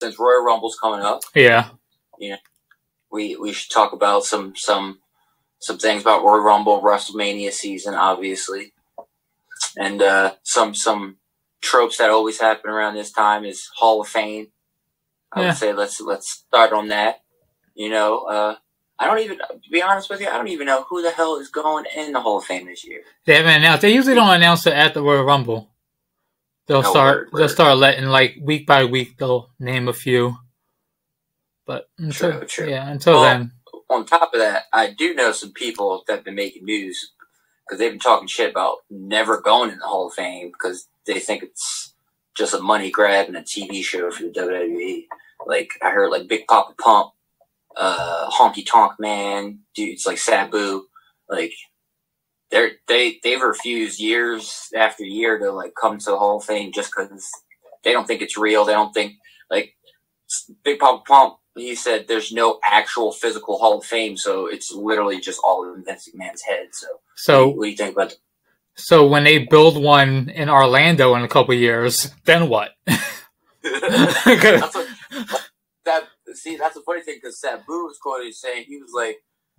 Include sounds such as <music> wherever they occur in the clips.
since Royal Rumble's coming up, Yeah. Yeah. we we should talk about some some some things about Royal Rumble, WrestleMania season, obviously, and uh, some some tropes that always happen around this time is Hall of Fame. I Yeah. would say let's let's start on that. You know, uh, I don't even to be honest with you, I don't even know who the hell is going in the Hall of Fame this year. They haven't announced. They usually don't announce it at the Royal Rumble. They'll No, start. They'll start letting like week by week. They'll name a few. But until True, true. yeah, until Well, then, on top of that, I do know some people that have been making news because they've been talking shit about never going in the Hall of Fame because they think it's just a money grab and a TV show for the WWE. Like I heard, like Big Papa Pump, uh, Honky Tonk Man, dudes like Sabu, like they're they they've refused years after year to like come to the Hall of Fame just because they don't think it's real. They don't think like Big Papa Pump. He said there's no actual physical Hall of Fame, so it's literally just all in Vince McMahon's head. So, so what do you think about? so when they build one in Orlando in a couple years, then what? <laughs> that's what, that see, that's a funny thing because Sabu was quoted saying he was like,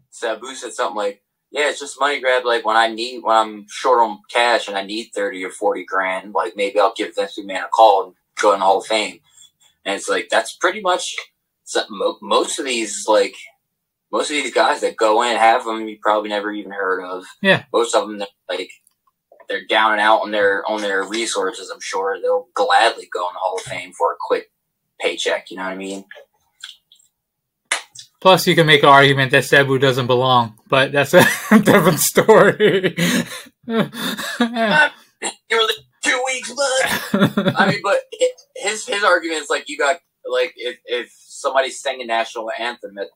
Sabu said something like, "Yeah, it's just money grab. Like when I need, when I'm short on cash and I need thirty or forty grand, like maybe I'll give Vince McMahon a call and go in the Hall of Fame." And it's like that's pretty much most of these like most of these guys that go in have them you probably never even heard of. Yeah. most of them like they're down and out on their on their resources. I'm sure they'll gladly go in the Hall of Fame for a quick paycheck. You know what I mean? Plus, you can make an argument that Sabu doesn't belong, but that's a <laughs> different story. You were like two weeks, bud. I mean, but his his argument is like you got like if if somebody's singing national anthem at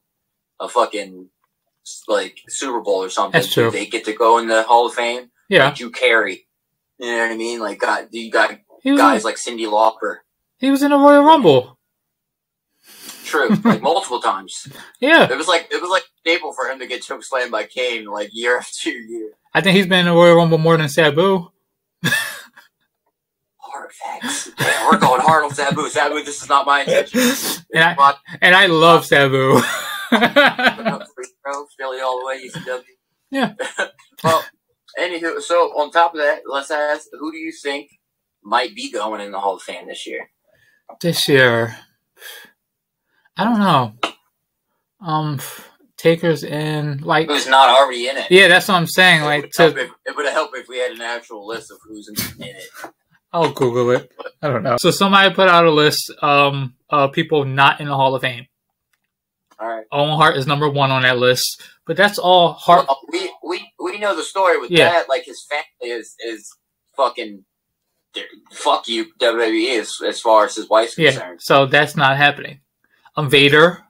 a fucking like Super Bowl or something, That's true. they get to go in the Hall of Fame. yeah, Drew Carey. You know what I mean? Like, God, you got guys in, like Cindy Lauper. he was in a Royal Rumble. True, like multiple times. <laughs> Yeah, It was like it was like staple for him to get choke slammed by Kane like year <laughs> after year. I think he's been in the Royal Rumble more than Sabu. <laughs> Hard facts. We're going hard on Sabu. Sabu, this is not my intention. And I, and I love Sabu. free Philly all the way, ECW. Yeah. well, anywho, so on top of that, let's ask, who do you think might be going in the Hall of Fame this year? this year, I don't know. Um, Taker's in like Who's not already in it? yeah, that's what I'm saying. It Like to, if, it would help if we had an actual list of who's in, in it. I'll Google it. I don't know. So somebody put out a list um of people not in the Hall of Fame. All right. Owen Hart is number one on that list, but that's all Hart. Well, we, we we know the story with Yeah. that. Like his family is is fucking fuck you WWE as as far as his wife's Yeah, concerned. so that's not happening. Um, Vader.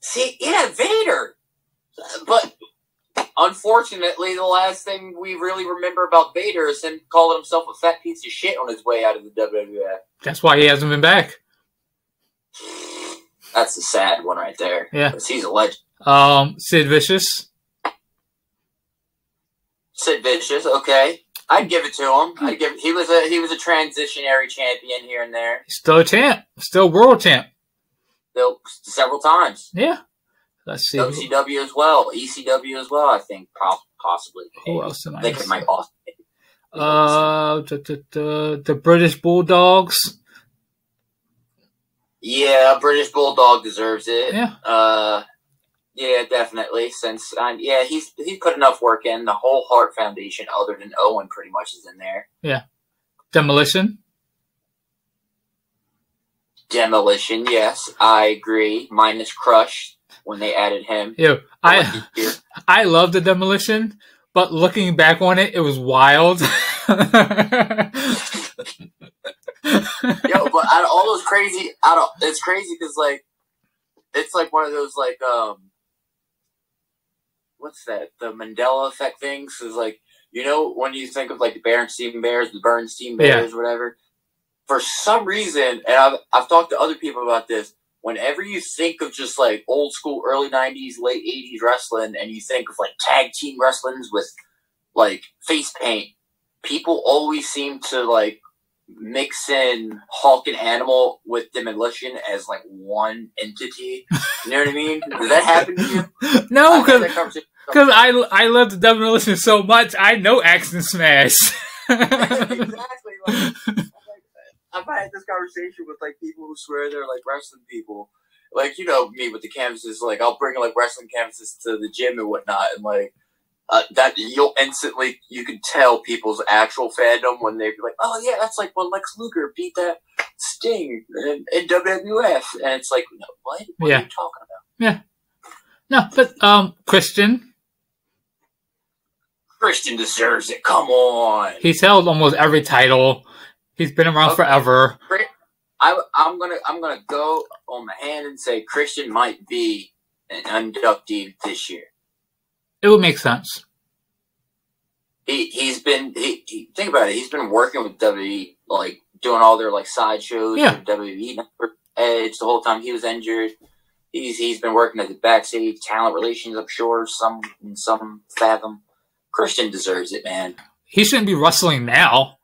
See, yeah, Vader. But unfortunately, the last thing we really remember about Vader is him calling himself a fat piece of shit on his way out of the WWF. That's why he hasn't been back. That's the sad one right there. Yeah, he's a legend. Um, Sid Vicious. Sid Vicious, okay. I'd give it to him. I'd give he was a he was a transitionary champion here and there. Still a champ. Still world champ. Still several times. Yeah. Let's see. WCW as well, ECW as well. I think possibly. who else am I it missing? might also. Uh, the, the, the, the British Bulldogs. yeah, British Bulldog deserves it. Yeah. Uh, yeah, definitely. Since um, yeah, he's he's put enough work in. The whole Hart Foundation, other than Owen, pretty much is in there. Yeah, demolition. Demolition, yes, I agree. Minus Crush when they added him. Yeah, I, <laughs> I love the demolition, but looking back on it, it was wild. <laughs> Yo, but out of all those crazy, out of it's crazy because like it's like one of those like um, what's that? The Mandela effect things it's like you know when you think of like the Bernstein Bears, the Bernstein Bears, whatever. For some reason, and I've I've talked to other people about this. Whenever you think of just like old school, early '90s, late '80s wrestling, and you think of like tag team wrestlings with like face paint, people always seem to like mix in Hawk and Animal with Demolition as like one entity. You know what I mean? Did that happen to you? <laughs> no, because because I I love the demolition so much. I know Axe and Smash. <laughs> <laughs> exactly. Like, I've had this conversation with like people who swear they're like wrestling people. Like you know me with the canvases. Like I'll bring like wrestling canvases to the gym and whatnot, and like uh, that you'll instantly you can tell people's actual fandom when they be like, oh yeah, that's like when Lex Luger beat that Sting in, in WWF, and it's like, no, what? What Yeah. are you talking about? Yeah. No, but um, Christian, Christian deserves it. Come on. he's held almost every title. He's been around Okay. forever. I, I'm gonna I'm gonna go on my hand and say Christian might be an inductee this year. It would make sense. He he's been he, he think about it. He's been working with WWE like doing all their like side shows. Yeah. WWE Edge the whole time he was injured. He's he's been working at the backstage talent relations. I'm sure some in some fathom. Christian deserves it, man. He shouldn't be wrestling now.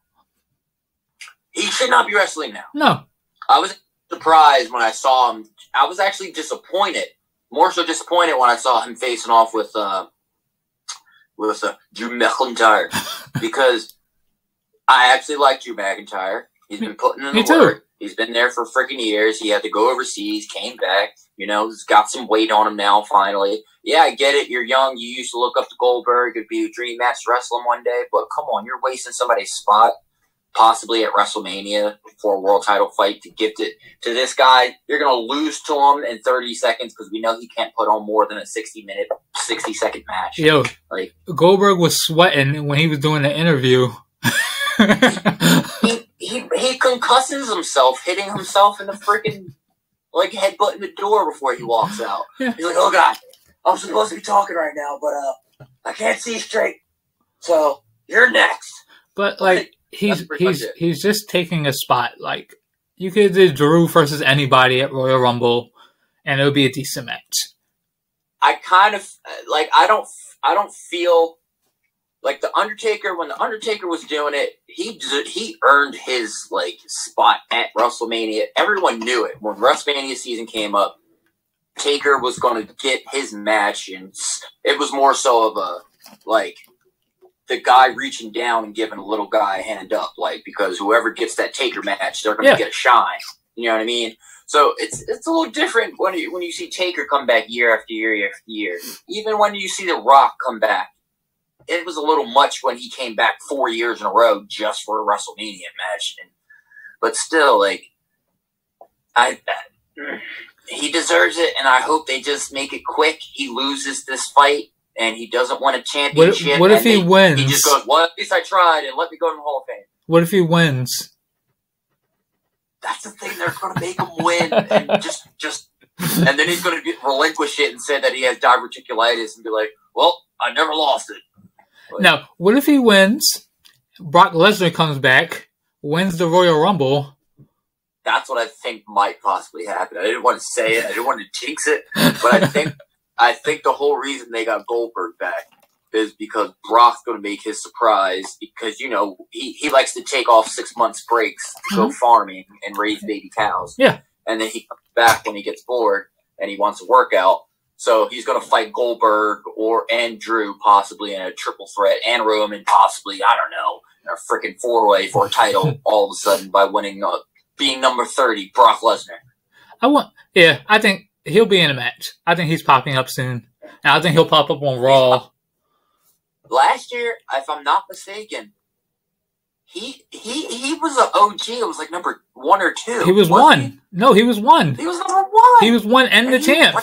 He should not be wrestling now. No, I was surprised when I saw him. I was actually disappointed, more so disappointed when I saw him facing off with uh, with uh, Drew McIntyre <laughs> because I actually like Drew McIntyre. He's been putting in Me the too. He's been there for freaking years. He had to go overseas, came back. You know, he's got some weight on him now. Finally, yeah, I get it. You're young. You used to look up to Goldberg. It'd be a dream match wrestling one day. But come on, you're wasting somebody's spot, possibly at WrestleMania for a world title fight to gift it to this guy. You're gonna lose to him in 30 seconds because we know he can't put on more than a 60 minute, 60 second match. yo, Like Goldberg was sweating when he was doing the interview. <laughs> <laughs> he he he concusses himself, hitting himself in the freaking like headbutting the door before he walks out. Yeah. He's like, "Oh God, I'm supposed to be talking right now, but uh, I can't see straight. So you're next." but like he's he's he's just taking a spot. Like you could do Drew versus anybody at Royal Rumble, and it would be a decent match. I kind of like I don't I don't feel like the Undertaker when the Undertaker was doing it he he earned his like spot at WrestleMania everyone knew it when WrestleMania season came up Taker was going to get his match and it was more so of a like the guy reaching down and giving a little guy a hand up like because whoever gets that Taker match they're going to Yeah. get a shine you know what I mean so it's it's a little different when you when you see Taker come back year after year after year. Even when you see The Rock come back, it was a little much when he came back four years in a row just for a WrestleMania match. And, but still, like I, I he deserves it, and I hope they just make it quick. He loses this fight, and he doesn't want a What, championship. what if he they- wins? He just goes, "Well, at least I tried, and let me go to the Hall of Fame." what if he wins? That's the thing. They're going to make him win, and <laughs> just, just, and then he's going to relinquish it and say that he has diverticulitis, and be like, "Well, I never lost it." Now, what if he wins? Brock Lesnar comes back, wins the Royal Rumble. that's what I think might possibly happen. I didn't want to say it. I didn't want to jinx it, but I think, <laughs> I think the whole reason they got Goldberg back is because Brock's going to make his surprise because you know he, he likes to take off six months breaks to go mm-hmm. farming and raise baby cows. Yeah. and then he comes back when he gets bored and he wants to work out. So he's going to fight Goldberg or Andrew possibly in a triple threat and Roman possibly I don't know in a freaking four way for a title <laughs> all of a sudden by winning uh, being number thirty Brock Lesnar. I want, yeah, I think he'll be in a match. I think he's popping up soon. And I think he'll pop up on Raw. Last year, if I'm not mistaken, he he he was an OG. It was like number one or two. He was one. No, he was one. He? He was number one. He was one and the And he champ.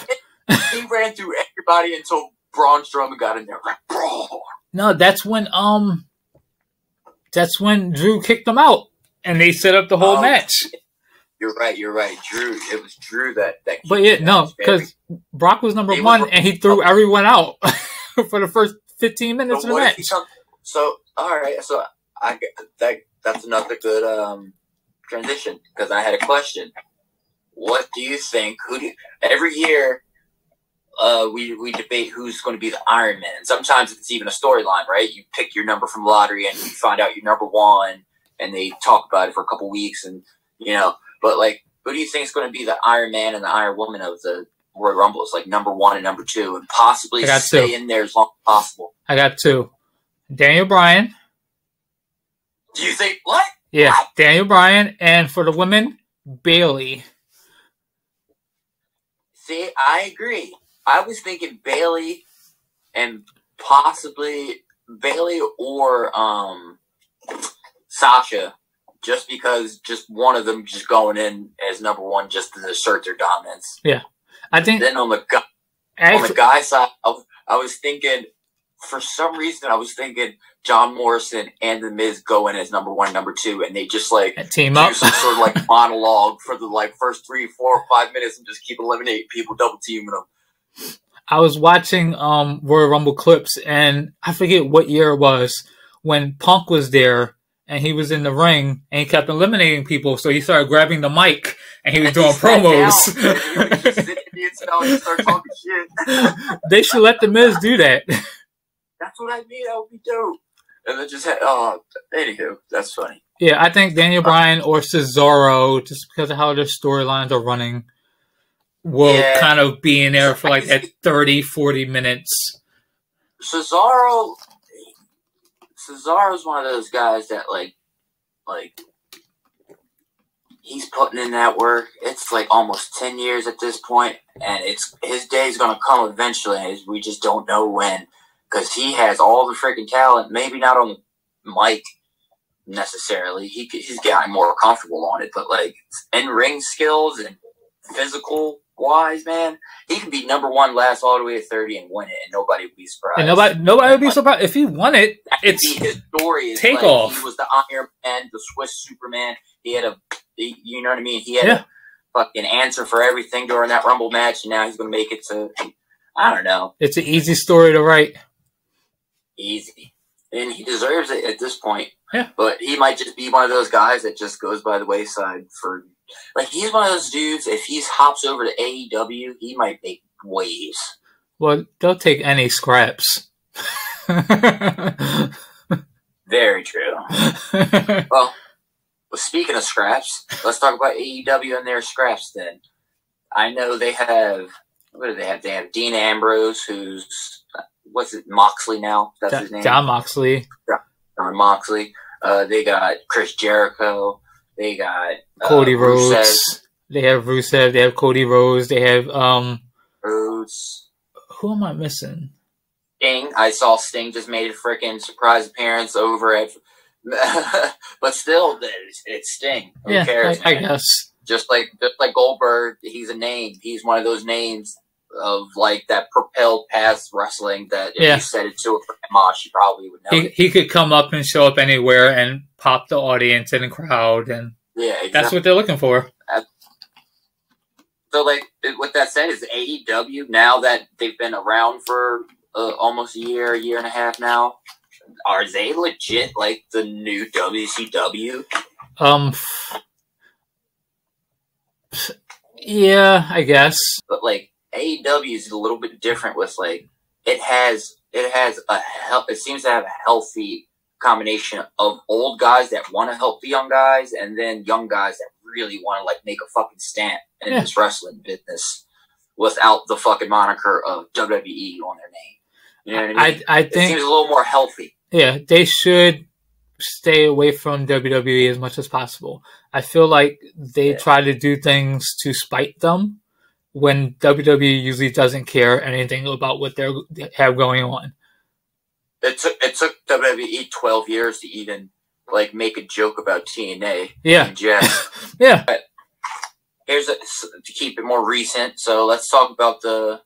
He ran through everybody until Braun Strowman got in there. Like, bro, No, that's when um, that's when Drew kicked him out, and they set up the whole Oh, match. you're right. You're right. Drew. It was Drew that that. But yeah, no, because Brock was number He was- one, and he threw everyone out <laughs> for the first fifteen minutes So of the what if he match. come- so all right, so I that that's another good um transition because I had a question. What do you think? Who do you, every year? Uh, we we debate who's going to be the Iron Man. And sometimes it's even a storyline, right? You pick your number from lottery, and you find out you're number one, and they talk about it for a couple weeks, and you know, but like, who do you think is going to be the Iron Man and the Iron Woman of the Royal Rumble? Is like number one and number two, and possibly stay two. in there as long as possible. I got two. Daniel Bryan. Do you think what? Yeah, Daniel Bryan. And for the women, Bayley. See, I agree. I was thinking Bayley and possibly Bayley or um Sasha, just because just one of them just going in as number one just to assert their dominance. Yeah, I think Then on the guy, on the guy side, I, was- I was thinking for some reason I was thinking John Morrison and The Miz go in as number one, number two, and they just like team do up. some sort of like <laughs> monologue for the like first three, four, five minutes and just keep eliminating people, double teaming them. I was watching um Royal Rumble clips and I forget what year it was when Punk was there and he was in the ring and he kept eliminating people, so he started grabbing the mic and he was <laughs> doing promos. and he would just sit and down and start talking shit. they should let the Miz do that. That's what I mean. That would be dope. And then just had, oh, anywho, that's funny. Yeah, I think Daniel Bryan or Cesaro, just because of how their storylines are running, will Yeah. kind of be in there for like that <laughs> 30, 40 minutes. Cesaro, Cesaro's one of those guys that like, like, he's putting in that work. It's like almost ten years at this point, and it's his day's gonna come eventually. We just don't know when, because he has all the freaking talent. Maybe not on the mic necessarily. He he's getting more comfortable on it, but like in ring skills and physical wise, man, he could be number one, last all the way to thirty, and win it, and nobody would be surprised. And nobody, nobody would be surprised if he won it. It's his story. Is take like, off. He was the Iron Man, the Swiss Superman. He had a, you know what I mean. He had Yeah. a fucking answer for everything during that Rumble match, and now he's gonna make it to, I don't know, it's an easy story to write. easy, and he deserves it at this point. Yeah. But he might just be one of those guys that just goes by the wayside for, like he's one of those dudes. If he hops over to AEW, he might make waves. Well, they'll take any scraps. Very true. Well, speaking of scraps, let's talk about AEW and their scraps then. I know they have, what do they have? They have Dean Ambrose, who's, what's it, Moxley now? That's his name? Jon Moxley, Jon Moxley. Uh, they got Chris Jericho. They got uh, Cody Rhodes. Rusev, They have Rusev. They have Cody Rose. They have um. Rhodes. Who am I missing? Sting. I saw Sting just made a freaking surprise appearance over at, <laughs> but still, it's, it's Sting. Who yeah, cares? I, I guess. just like just like Goldberg, he's a name. He's one of those names of like that propelled past wrestling that if Yeah. you said it to a Mosh, you probably would know. He he could come up and show up anywhere and pop the audience and the crowd, and Yeah, exactly. that's what they're looking for. so like with that said, is AEW now that they've been around for uh, almost a year, a year and a half now? Are they legit like the new WCW? Um. Yeah, I guess. but like AEW is a little bit different with like it has it has a hel- it seems to have a healthy combination of old guys that want to help the young guys and then young guys that really want to like make a fucking stamp in Yeah. this wrestling business without the fucking moniker of WWE on their name. You know what I mean? I I it think seems a little more healthy. yeah they should stay away from WWE as much as possible. I feel like they Yeah. try to do things to spite them when WWE usually doesn't care anything about what they're, they have going on. It took it took WWE twelve years to even like make a joke about TNA. Yeah, <laughs> yeah. here's a, to keep it more recent. So let's talk about the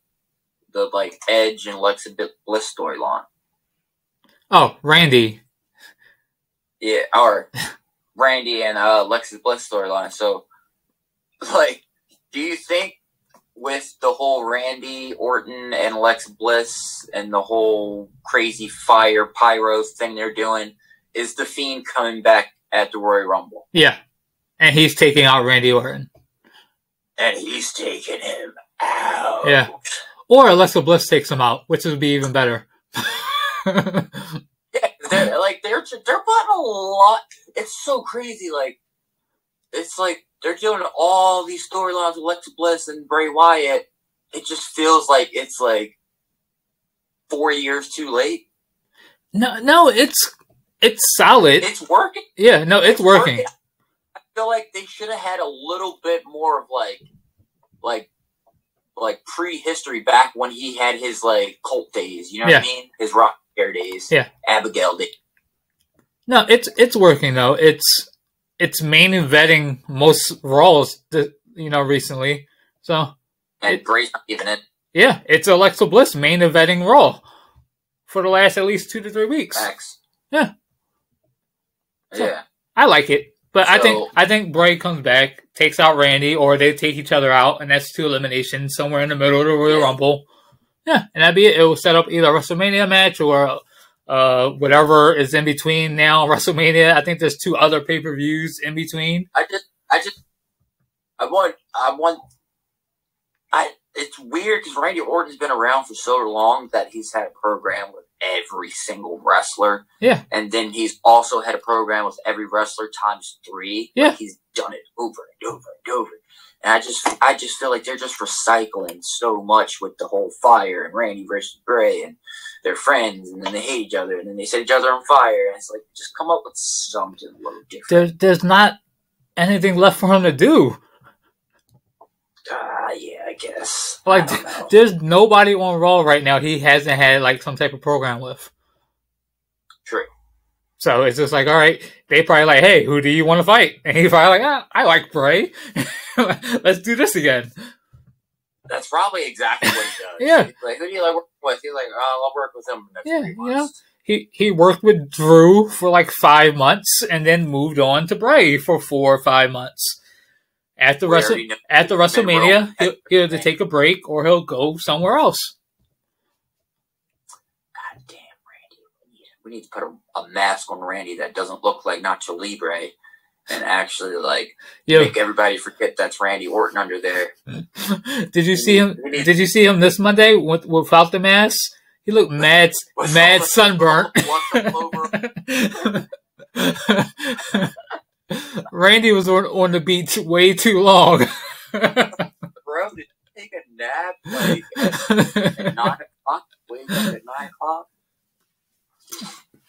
the like Edge and Alexa Bliss storyline. Oh, Randy. Yeah, or Randy and uh, Alexa Bliss storyline. So, <laughs> like, do you think with the whole Randy Orton and Alexa Bliss and the whole crazy fire pyro thing they're doing, is the Fiend coming back at the Royal Rumble? Yeah, and he's taking out Randy Orton. And he's taking him out. Yeah. Or Alexa Bliss takes him out, which would be even better. <laughs> Yeah, they're like like they're they're putting a lot. It's so crazy. Like it's like they're doing all these storylines with Alexa Bliss and Bray Wyatt. It just feels like it's like four years too late. No, no, it's it's solid. It's working. yeah, no, it's working. I feel like they should have had a little bit more of like, like, like prehistory back when he had his like cult days. You know what I mean? His rock hair days. Yeah. Abigail days. No, it's it's working though. It's it's main vetting most th- you know, recently. So And Bray's not even in. yeah, it's Alexa Bliss main eventing Raw for the last at least two to three weeks. Yeah. So- Yeah. I like it, but I think I think Bray comes back, takes out Randy, or they take each other out, and that's two eliminations somewhere in the middle of the Royal Yeah. Rumble. Yeah, and that'd be it. It will set up either a WrestleMania match or uh, whatever is in between now WrestleMania. I think there's two other pay per views in between. I just, I just, I want, I want, I. It's weird because Randy Orton's been around for so long that he's had a program with every single wrestler. Yeah. and then he's also had a program with every wrestler times three. Yeah. Like, he's done it over and over and over. And I just, I just feel like they're just recycling so much with the whole fire and Randy versus Bray and they're friends and then they hate each other and then they set each other on fire. And it's like, just come up with something a little different. There's there's not anything left for him to do. Ah, yeah, I guess. Like, I. <laughs> There's nobody on Raw right now he hasn't had like some type of program with. True. So it's just like, all right, they probably like, hey, who do you want to fight? And he's probably like, ah, I like Bray. <laughs> Let's do this again. That's probably exactly what he does. <laughs> Yeah. Like, who do you like with? He's like, oh, I'll work with him the Yeah, you know. He he worked with Drew for like five months and then moved on to Bray for four or five months. At the Wrestle, know- after WrestleMania, he'll, he'll either take a break or he'll go somewhere else. God damn, Randy. We need, we need to put a, a mask on Randy that doesn't look like Nacho Libre and actually, like, Yo, make everybody forget that's Randy Orton under there. <laughs> did you see him? Did you see him this Monday with, without the mask? He looked mad, mad sunburnt. Once all over. Randy was on, on the beach way too long. <laughs> Bro, did you take a nap like at 9 o'clock? Wake up at 9 o'clock?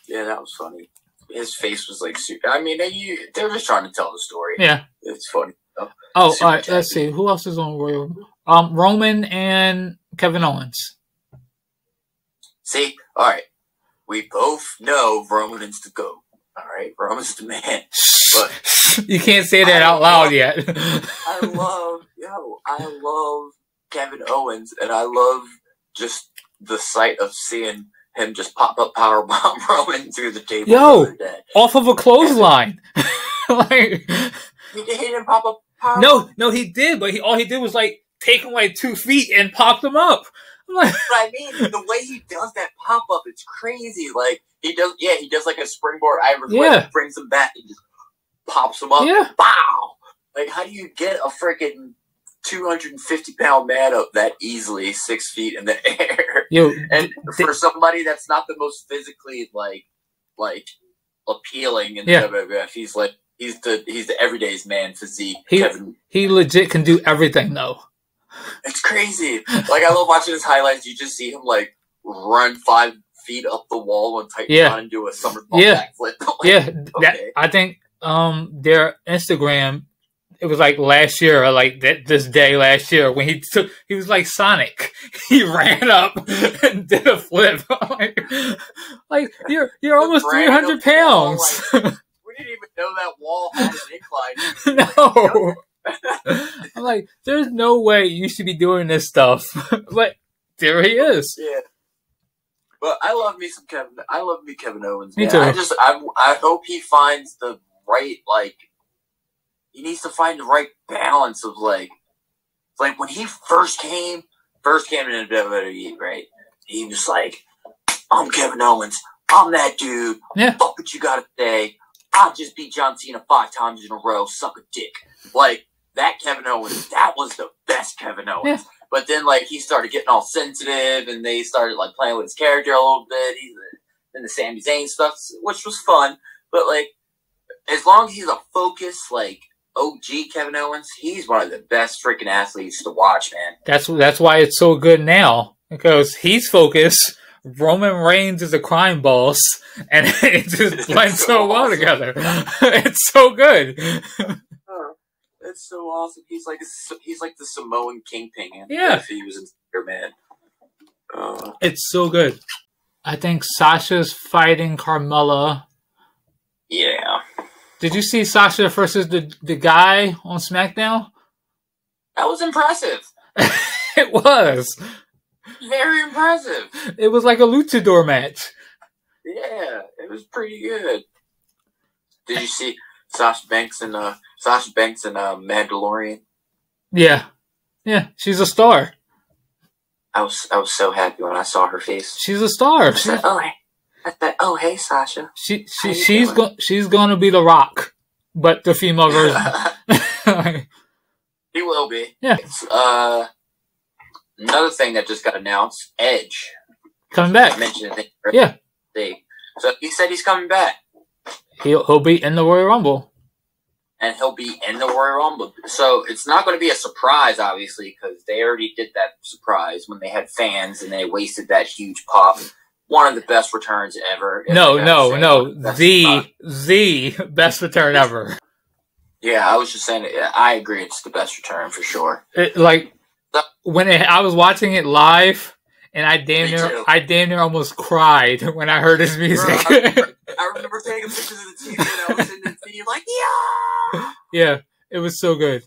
Yeah, that was funny. His face was like, super, I mean, they, you, they're just trying to tell the story. yeah. It's funny. Oh, Super all right. Let's see. Who else is on Royal? Um, Roman and Kevin Owens. See, all right, we both know Roman is the goat. All right, Roman's the man. But <laughs> you can't say that out loud yet. I love, yo, I love Kevin Owens, and I love just the sight of seeing him just pop up power bomb <laughs> Roman through the table. Yo. the day. Off of a clothesline. <laughs> like, he, didn't pop up power. no, no, he did, but he all he did was like take him like two feet and pop him up. <laughs> Like, But I mean, the way he does that pop up, it's crazy. Like he does, yeah, he does like a springboard Irish Yeah. brings him back and just pops him up. yeah, Bow! Like, how do you get a freaking 250 pound man up that easily, six feet in the <laughs> air? yo, And th- for somebody that's not the most physically like, like appealing in Yeah. WWF, he's like he's the he's the everyday's man physique. He- Kevin, he legit can do everything though. it's crazy. Like I love watching his highlights. You just see him like run five feet up the wall on Titan Yeah. and do a somersault Yeah. backflip. <laughs> Like, Yeah, that. I think um their Instagram it was like last year or like that this day last year when he took he was like Sonic. <laughs> He ran up <laughs> and did a flip. <laughs> like, like you're you're almost three hundred Ran up hundred the wall, pounds. We didn't even know that wall had an incline. no. I'm like, there's no way you should be doing this stuff. but there he is. Yeah. But I love me some Kevin. I love me Kevin Owens. Me too. I just I I hope he finds the right like. He needs to find the right balance of like, like when he first came, first came into WWE, right? He was like, "I'm Kevin Owens. I'm that dude. Yeah. Fuck what you gotta say. I just beat John Cena five times in a row. Suck a dick." Like that Kevin Owens. That was the best Kevin Owens. Yeah. But then, like, he started getting all sensitive, and they started like playing with his character a little bit. He's and the Sami Zayn stuff, which was fun. But like, as long as he's a focus, like OG Kevin Owens, he's one of the best freaking athletes to watch, man. That's that's why it's so good now because he's focused. Roman Reigns is a crime boss, and <laughs> it just blends so, so well awesome. together. <laughs> it's so good. <laughs> It's so awesome. He's like he's like the Samoan kingpin. Yeah. if he was in Spider Man. Uh, It's so good. I think Sasha's fighting Carmella. Did you see Sasha versus the the guy on SmackDown? that was impressive. <laughs> it was. Very impressive. It was like a luchador match. Yeah, it was pretty good. Did you see Sasha Banks and uh Sasha Banks and uh Mandalorian? Yeah, yeah. She's a star. I was I was so happy when I saw her face. She's a star. I She, said, "Oh, I said, oh, hey, Sasha." she, she she's go, she's gonna be the Rock, but the female version. <laughs> he will be. Yeah. It's, uh, another thing that just got announced: Edge. Coming I back. mentioned it. Yeah. So he said he's coming back, He'll he'll be in the Royal Rumble. and he'll be in the Royal Rumble. So it's not going to be a surprise, obviously, because they already did that surprise when they had fans and they wasted that huge pop. One of the best returns ever. No, no, no. The the best return ever. yeah, I was just saying. I agree. It's the best return for sure. It, like when it, I was watching it live, and I damn Me near too. I damn near almost cried when I heard his music. Bro, I, <laughs> I remember taking pictures of the TV and I was in the TV like, yeah. yeah, it was so good.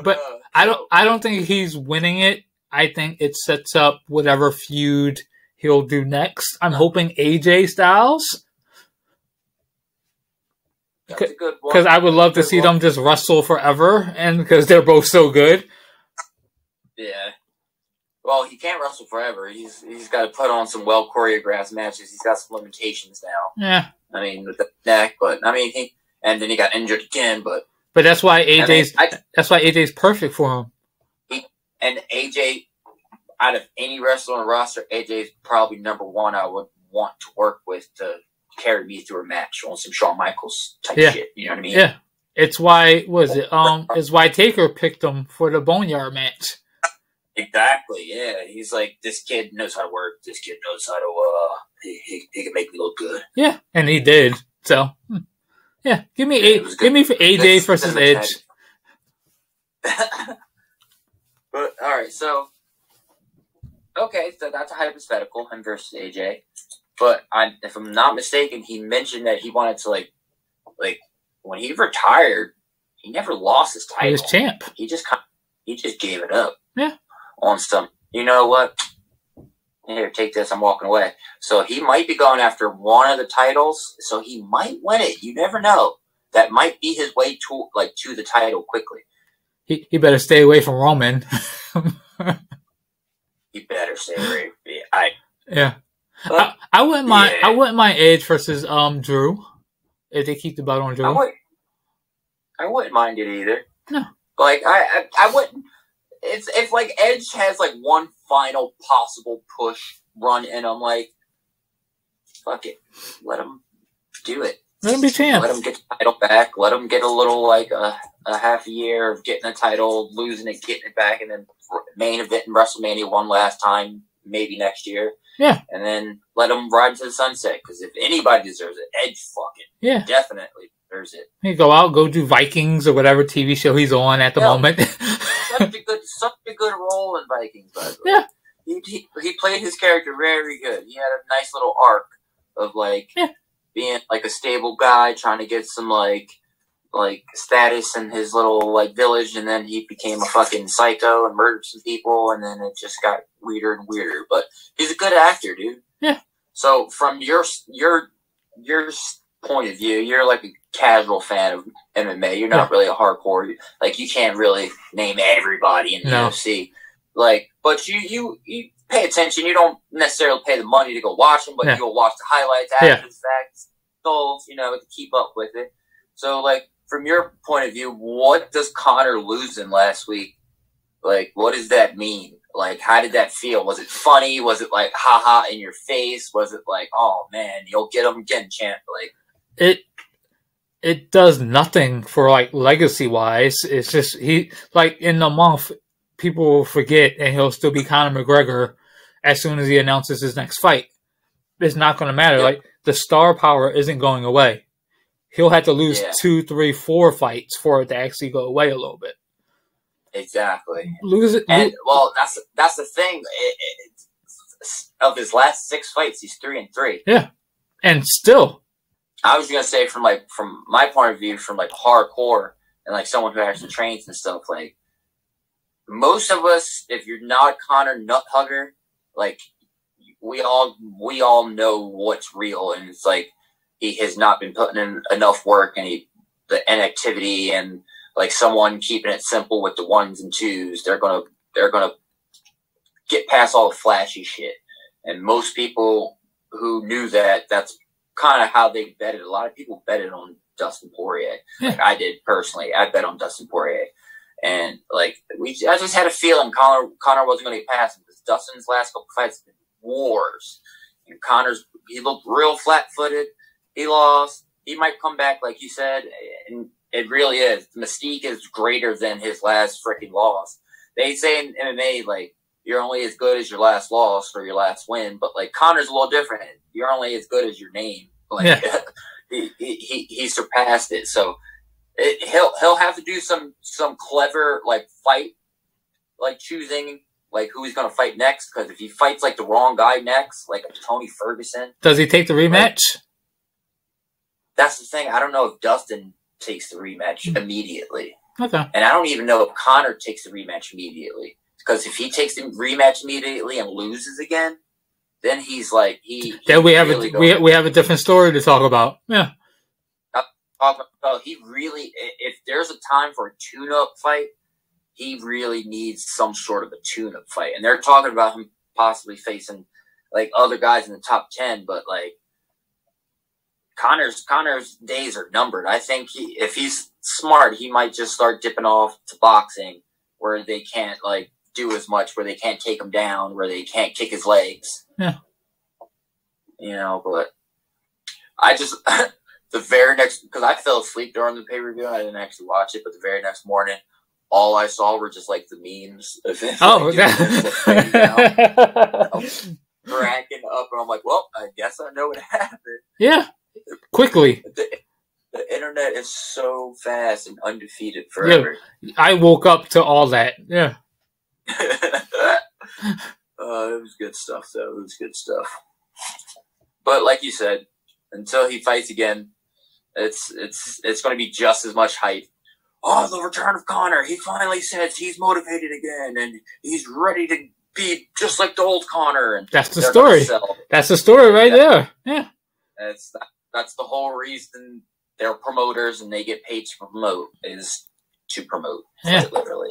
But uh, I don't I don't think he's winning it. I think it sets up whatever feud he'll do next. I'm hoping AJ Styles that's a good one. because I would love to see one. them just wrestle forever, and because they're both so good. Yeah. Well, he can't wrestle forever. He's he's got to put on some well choreographed matches. He's got some limitations now. Yeah, I mean, with the neck, but I mean, he and then he got injured again. But but that's why I mean, AJ's I, that's why AJ's perfect for him. and AJ, out of any wrestler on the roster, AJ is probably number one. I would want to work with to carry me through a match on some Shawn Michaels type Yeah. shit. You know what I mean? Yeah, it's why was it um it's why Taker picked him for the Boneyard match. Exactly. Yeah. He's like, this kid knows how to work. This kid knows how to. uh He he, he can make me look good. Yeah, and he did. So hmm. yeah, give me Yeah, a, give me for AJ versus Edge. <laughs> but all right, so okay, so that's a hypothetical, him versus AJ. But I, if I'm not mistaken, he mentioned that he wanted to like, like when he retired, he never lost his He title. was champ. he just kind he just gave it up. Yeah. On some, you know what? Here, take this. I'm walking away. So he might be going after one of the titles. So he might win it. You never know. That might be his way to like to the title quickly. He, he better stay away from Roman. <laughs> He better. Yeah, I. yeah, But I, I wouldn't mind. Yeah. I wouldn't mind Edge versus um Drew if they keep the belt on I Drew. would. I wouldn't mind it either. No. Like I, I, I wouldn't. It's if like Edge has like one final possible push run and I'm like fuck it, let him do it. Let him be champ. Let him get the title back. Let him get a little like a, a half year of getting the title, losing it, getting it back, and then main event in WrestleMania one last time, maybe next year. Yeah. And then let him ride to the sunset. Because if anybody deserves it, Edge fucking Yeah, definitely deserves it. he go out, go do Vikings or whatever TV show he's on at the Yeah. moment. <laughs> Such a good, such a good role in Vikings, by the way. Yeah. He, he he played his character very good. He had a nice little arc of like Yeah. Being like a stable guy trying to get some like like status in his little like village, and then he became a fucking psycho and murdered some people, and then it just got weirder and weirder. But he's a good actor, dude. Yeah. So from your your your point of view, you're like a casual fan of MMA. You're not really a hardcore. Like you can't really name everybody in the No. UFC. Like, but you you you pay attention. You don't necessarily pay the money to go watch them, but Yeah. you'll watch the highlights after Yeah. the fact, goals, you know, to keep up with it. So, like from your point of view, what does Conor losing last week Like, what does that mean? Like, how did that feel? Was it funny? Was it like, haha, in your face? Was it like, oh man, you'll get him again, champ? Like, it it does nothing for like legacy wise. It's just he like in a month people will forget and he'll still be Conor McGregor as soon as he announces his next fight. It's not going to matter. Yep. Like the star power isn't going away. He'll have to lose Yeah. two, three, four fights for it to actually go away a little bit. exactly. Lose it. And well, that's that's the thing. It, it, of his last six fights, he's three and three. Yeah, and still, I was gonna say from like from my point of view, from like hardcore and like someone who actually trains and stuff. Like most of us, if you're not a Conor nut hugger, like we all we all know what's real, and it's like he has not been putting in enough work, and he the inactivity and like someone keeping it simple with the ones and twos. They're gonna they're gonna get past all the flashy shit, and most people who knew that that's kind of how they betted. A lot of people betted on Dustin Poirier. Like I did personally. I bet on Dustin Poirier. And like we, I just had a feeling Conor Conor wasn't going to get past him because Dustin's last couple fights have been wars, and Conor's he looked real flat footed. He lost. He might come back, like you said, and it really is. The mystique is greater than his last freaking loss. They say in MMA like you're only as good as your last loss or your last win, but like Conor's a little different. You're only as good as your name. Like Yeah. <laughs> he, he he surpassed it. So it, he'll he'll have to do some some clever like fight, like choosing like who he's gonna fight next. Because if he fights like the wrong guy next, like Tony Ferguson, does he take the rematch? that's the thing. I don't know if Dustin takes the rematch hmm. immediately, Okay. and I don't even know if Conor takes the rematch immediately. Because if he takes the rematch immediately and loses again, then he's like he. he Then we have really a we, we have a different story to talk about. Yeah. Talk about he really if there's a time for a tune-up fight he really needs some sort of a tune-up fight. And they're talking about him possibly facing like other guys in the top 10 but like conor's conor's days are numbered. I think he, if he's smart he might just start dipping off to boxing where they can't like do as much where they can't take him down where they can't kick his legs. Yeah. you know but i just <laughs> the very next because I fell asleep during the pay per view. I didn't actually watch it, but the very next morning, all I saw were just like the memes of it. Oh, like, just laying down, that- cracking up, and I'm like, well, I guess I know what <laughs> happened. yeah. Quickly, The, the internet is so fast and undefeated forever. I woke up to all that. Yeah. <laughs> uh, it was good stuff, though. It was good stuff. But like you said, until he fights again, it's it's it's going to be just as much hype. Oh, the return of Conor! He finally says he's motivated again, and he's ready to be just like the old Conor. And That's the story. That's the story right there. Yeah. That's that's the whole reason they're promoters and they get paid to promote is to promote, Yeah. literally.